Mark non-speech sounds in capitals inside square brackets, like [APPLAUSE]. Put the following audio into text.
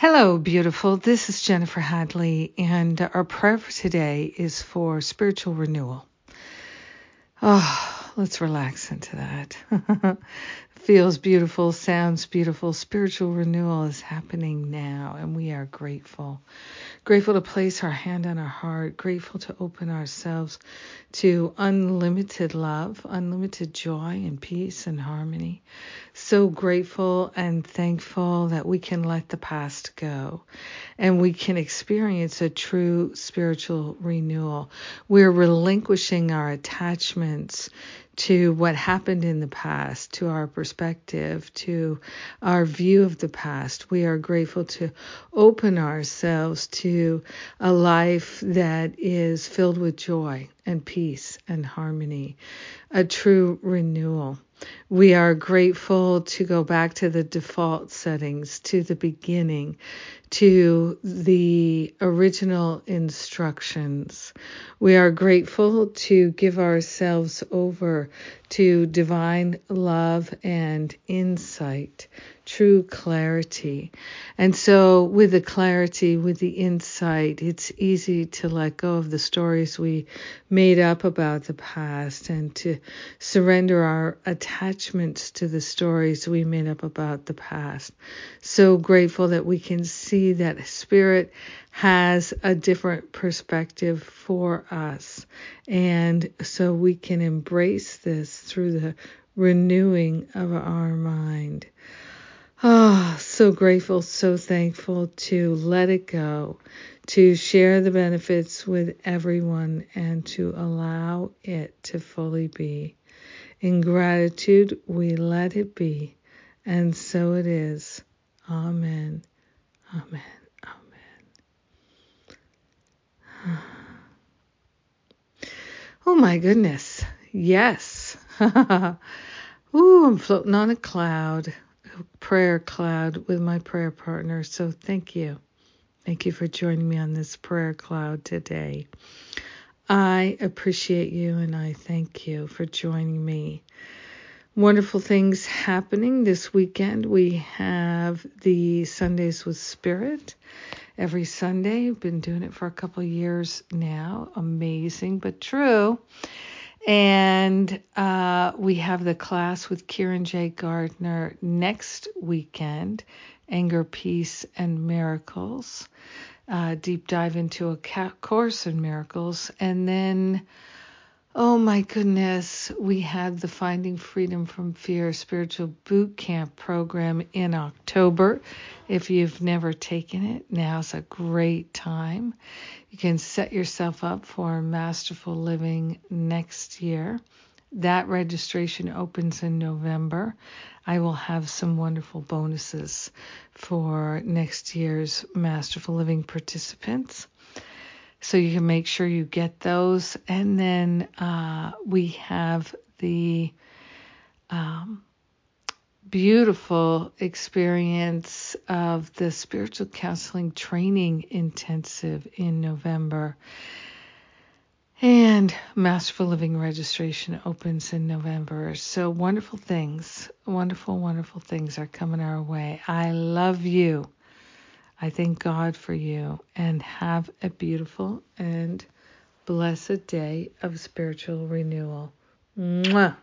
Hello, beautiful. This is Jennifer Hadley, and our prayer for today is for spiritual renewal. Oh, let's relax into that. [LAUGHS] Feels beautiful, sounds beautiful. Spiritual renewal is happening now, and we are grateful. Grateful to place our hand on our heart, grateful to open ourselves to unlimited love, unlimited joy and peace and harmony. So grateful and thankful that we can let the past go and we can experience a true spiritual renewal. We're relinquishing our attachments to what happened in the past, to our perspective, to our view of the past. We are grateful to open ourselves to a life that is filled with joy and peace and harmony, a true renewal. We are grateful to go back to the default settings, to the beginning, to the original instructions. We are grateful to give ourselves over to divine love and insight true clarity. And so, with the clarity, with the insight, it's easy to let go of the stories we made up about the past and to surrender our attachments to the stories we made up about the past. So grateful that we can see that Spirit has a different perspective for us. And so we can embrace this through the renewing of our mind. So grateful, so thankful to let it go, to share the benefits with everyone, and to allow it to fully be. In gratitude, we let it be, and so it is. Amen. Amen. Amen. [SIGHS] Oh my goodness. Yes. [LAUGHS] Ooh, I'm floating on a cloud prayer cloud with my prayer partner. So thank you. Thank you for joining me on this prayer cloud today. I appreciate you and I thank you for joining me. Wonderful things happening this weekend. We have the Sundays with Spirit every Sunday. I've been doing it for a couple years now. Amazing but true. And uh, we have the class with Kieran J. Gardner next weekend Anger, Peace, and Miracles. Uh, deep dive into a course in miracles. And then, oh my goodness, we had the Finding Freedom from Fear Spiritual Boot Camp program in October. If you've never taken it, now's a great time. You can set yourself up for masterful living next year. That registration opens in November. I will have some wonderful bonuses for next year's Masterful Living participants. So you can make sure you get those. And then uh, we have the um, beautiful experience of the spiritual counseling training intensive in November. And Masterful Living registration opens in November. So wonderful things, wonderful, wonderful things are coming our way. I love you. I thank God for you and have a beautiful and blessed day of spiritual renewal. Mwah.